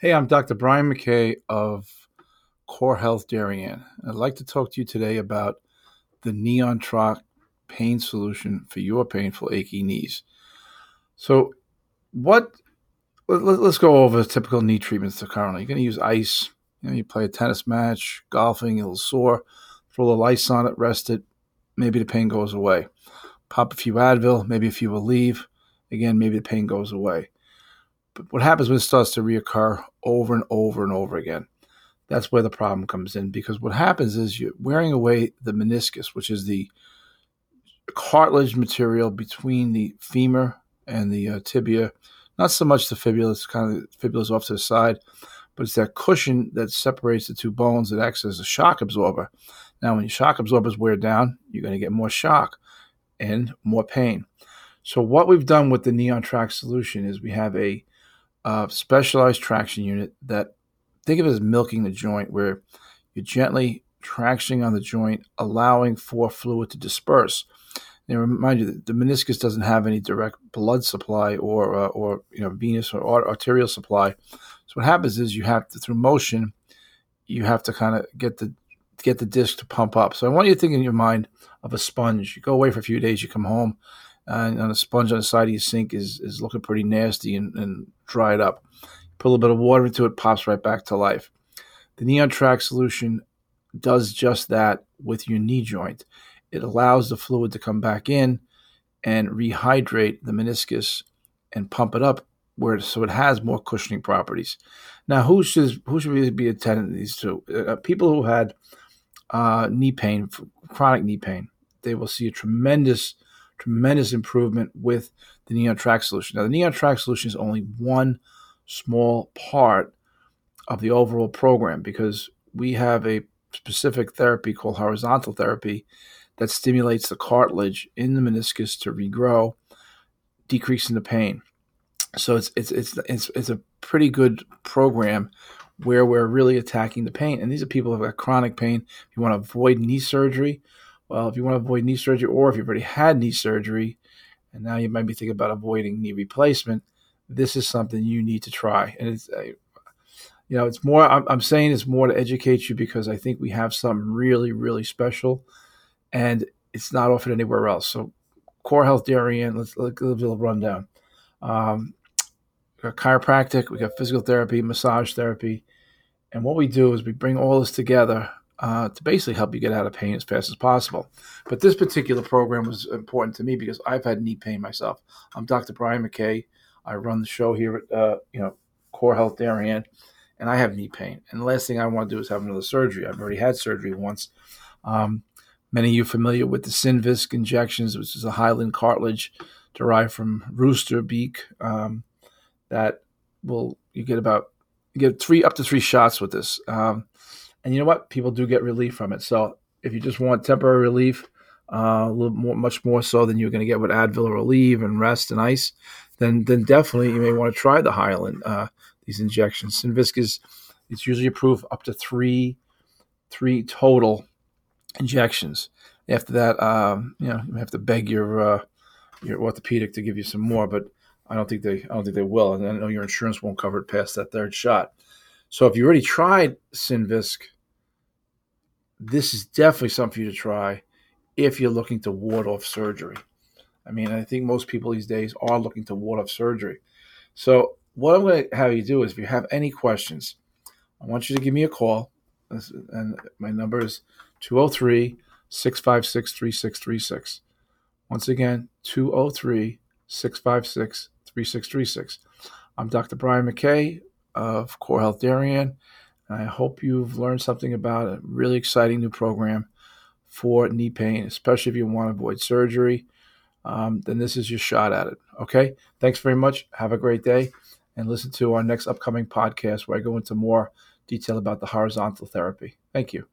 Hey, I'm Dr. Brian McKay of Core Health Darien. I'd like to talk to you today about the Neon Track pain solution for your painful, achy knees. So, what? Let's go over typical knee treatments currently. You're going to use ice. You know, you play a tennis match, golfing, little sore, throw a little ice on it, rest it. Maybe the pain goes away. Pop a few Advil, maybe a few Aleve. Again, maybe the pain goes away. What happens when it starts to reoccur over and over and over again? That's where the problem comes in because what happens is you're wearing away the meniscus, which is the cartilage material between the femur and the uh, tibia. Not so much the fibula, it's kind of fibula's off to the side, but it's that cushion that separates the two bones that acts as a shock absorber. Now, when your shock absorbers wear down, you're going to get more shock and more pain. So, what we've done with the Neon Track solution is we have a uh, specialized traction unit that think of it as milking the joint, where you're gently tractioning on the joint, allowing for fluid to disperse. And remind you that the meniscus doesn't have any direct blood supply or uh, or you know venous or arterial supply. So what happens is you have to through motion, you have to kind of get the get the disc to pump up. So I want you to think in your mind of a sponge. You go away for a few days, you come home, and on a sponge on the side of your sink is is looking pretty nasty and, and dried up. Put a little bit of water into it, pops right back to life. The Neon Track solution does just that with your knee joint. It allows the fluid to come back in and rehydrate the meniscus and pump it up where so it has more cushioning properties. Now, who should who should really be attending these to? Uh, people who had uh, knee pain, chronic knee pain, they will see a tremendous, tremendous improvement with the Neon Track solution. Now, the Neon Track solution is only one small part of the overall program because we have a specific therapy called horizontal therapy that stimulates the cartilage in the meniscus to regrow, decreasing the pain. So it's it's it's it's it's a pretty good program where we're really attacking the pain. And these are people who have chronic pain. If you want to avoid knee surgery, well, if you want to avoid knee surgery, or if you've already had knee surgery, and now you might be thinking about avoiding knee replacement, this is something you need to try. And it's, you know, it's more. I'm, I'm saying it's more to educate you because I think we have something really, really special, and it's not offered anywhere else. So, Core Health Darien. Let's, let's give a little rundown. Um, chiropractic, we got physical therapy, massage therapy, and what we do is we bring all this together uh, to basically help you get out of pain as fast as possible. But this particular program was important to me because I've had knee pain myself. I'm Dr. Brian McKay. I run the show here at uh, you know Core Health Darien, and I have knee pain. And the last thing I want to do is have another surgery. I've already had surgery once. Um, many of you familiar with the Synvisc injections, which is a hyaline cartilage derived from rooster beak. Um, that will you get about you get three up to three shots with this. Um, and you know what? People do get relief from it. So if you just want temporary relief, uh, a little more, much more so than you're going to get with Advil or Aleve and rest and ice, then then definitely you may want to try the Hyalin. Uh, these injections. Synvisc is it's usually approved up to three three total injections. After that, um, you know, you have to beg your uh, your orthopedic to give you some more, but I don't think they I don't think they will, and I know your insurance won't cover it past that third shot. So if you already tried Synvisc, this is definitely something for you to try if you're looking to ward off surgery. I mean, I think most people these days are looking to ward off surgery. So what I'm going to have you do is, if you have any questions, I want you to give me a call, and my number is 203 656 3636. Once again, 203 656 3636. I'm Dr. Brian McKay of Core Health Darien. I hope you've learned something about a really exciting new program for knee pain, especially if you want to avoid surgery. Um, then this is your shot at it. Okay. Thanks very much. Have a great day. And listen to our next upcoming podcast where I go into more detail about the horizontal therapy. Thank you.